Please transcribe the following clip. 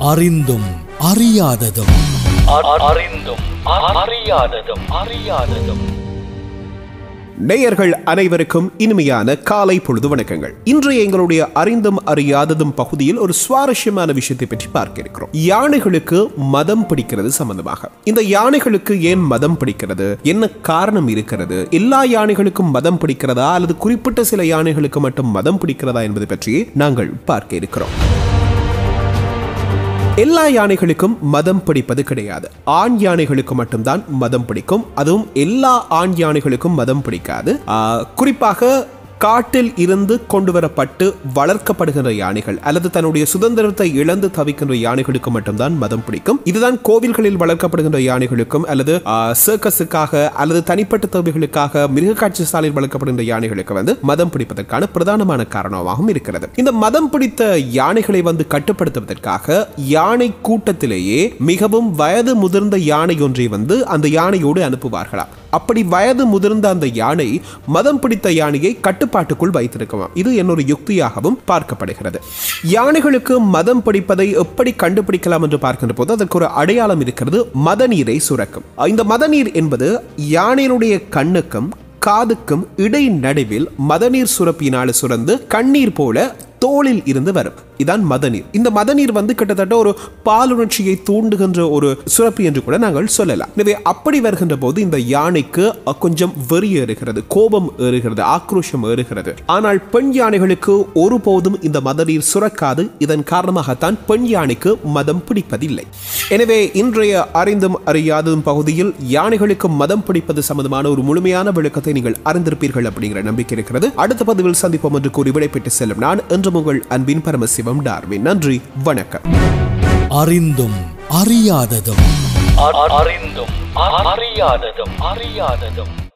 அறிந்தும் அறியாததும். அறிந்தும் அறியாததும் அறியாததும். நேயர்கள் அனைவருக்கும் இனிமையான காலை பொழுது வணக்கங்கள். இன்றைய எங்களுடைய அறிந்தும் அறியாததும் பகுதியில் ஒரு சுவாரஸ்யமான விஷயத்தை பற்றி பார்க்க இருக்கிறோம். யானைகளுக்கு மதம் பிடிக்கிறது சம்பந்தமாக. இந்த யானைகளுக்கு ஏன் மதம் பிடிக்கிறது? என்ன காரணம் இருக்கிறது? எல்லா யானைகளுக்கும் மதம் பிடிக்கிறதா? அல்லது குறிப்பிட்ட சில யானைகளுக்கு மட்டும் மதம் பிடிக்கிறதா என்பது பற்றி நாங்கள் பார்க்க இருக்கிறோம். எல்லா யானைகளுக்கும் மதம் பிடிப்பது கிடையாது. ஆண் யானைகளுக்கு மட்டும்தான் மதம் பிடிக்கும். அதுவும் எல்லா ஆண் யானைகளுக்கும் மதம் பிடிக்காது. குறிப்பாக காட்டில் இருந்து கொண்டு வரப்பட்டு வளர்க்கப்படுகின்ற யானைகள் அல்லது தன்னுடைய சுதந்திரத்தை இழந்து தவிக்கின்ற யானைகளுக்கு மட்டும்தான் மதம் பிடிக்கும். இதுதான் கோவில்களில் வளர்க்கப்படுகின்ற யானைகளுக்கும் அல்லது சர்க்கஸுக்காக அல்லது தனிப்பட்ட தேவைகளுக்காக மிருக காட்சி சாலையில் வளர்க்கப்படுகின்ற யானைகளுக்கு வந்து மதம் பிடிப்பதற்கான பிரதானமான காரணமாகவும் இருக்கிறது. இந்த மதம் பிடித்த யானைகளை வந்து கட்டுப்படுத்துவதற்காக யானை கூட்டத்திலேயே மிகவும் வயது முதிர்ந்த யானை ஒன்றை வந்து அந்த யானையோடு அனுப்புவார்களாம். அப்படி வயது முதிர்ந்த அந்த யானை மதம் பிடித்த யானையை கட்டுப்பாட்டுக்குள் வைத்திருக்கலாம். இது என்னொரு யுக்தியாகவும் பார்க்கப்படுகிறது. யானைகளுக்கு மதம் பிடிப்பதை எப்படி கண்டுபிடிக்கலாம் என்று பார்க்கின்ற போது அதற்கு ஒரு அடையாளம் இருக்கிறது மதநீரை சுரக்கும். இந்த மதநீர் என்பது யானையினுடைய கண்ணுக்கும் காதுக்கும் இடை நடுவில் மதநீர் சுரப்பினால் சுரந்து கண்ணீர் போல தோளில் இருந்து வரும். இதான் மதநீர். இந்த மதநீர் வந்து கிட்டத்தட்ட ஒரு பாலுணர்ச்சியை தூண்டுகின்ற ஒரு சுரப்பி என்று கூட நாங்கள் சொல்லலாம். எனவே அப்படி வருகின்ற போது இந்த யானைக்கு கொஞ்சம் வெறி ஏறுகிறது கோபம் ஏறுகிறது ஆக்ரோஷம் ஏறுகிறது. ஆனால் பெண் யானைகளுக்கு ஒருபோதும் இந்த மதநீர் சுரக்காது. இதன் காரணமாகத்தான் பெண் யானைக்கு மதம் பிடிப்பதில்லை. எனவே இன்றைய அறிந்தும் அறியாததும் பகுதியில் யானைகளுக்கு மதம் பிடிப்பது சம்பந்தமான ஒரு முழுமையான விளக்கத்தை நீங்கள் அறிந்திருப்பீர்கள் அப்படிங்கிற நம்பிக்கை இருக்கிறது. அடுத்த பதிவில் சந்திப்போம் என்று கூறி விடைபெற்று செல்லும் நான் என்று உங்கள் அன்பின் பரமசிவம் டார்வின். நன்றி வணக்கம். அறிந்தும் அறியாததும். அறிந்தும் அறியாததும் அறியாததும்.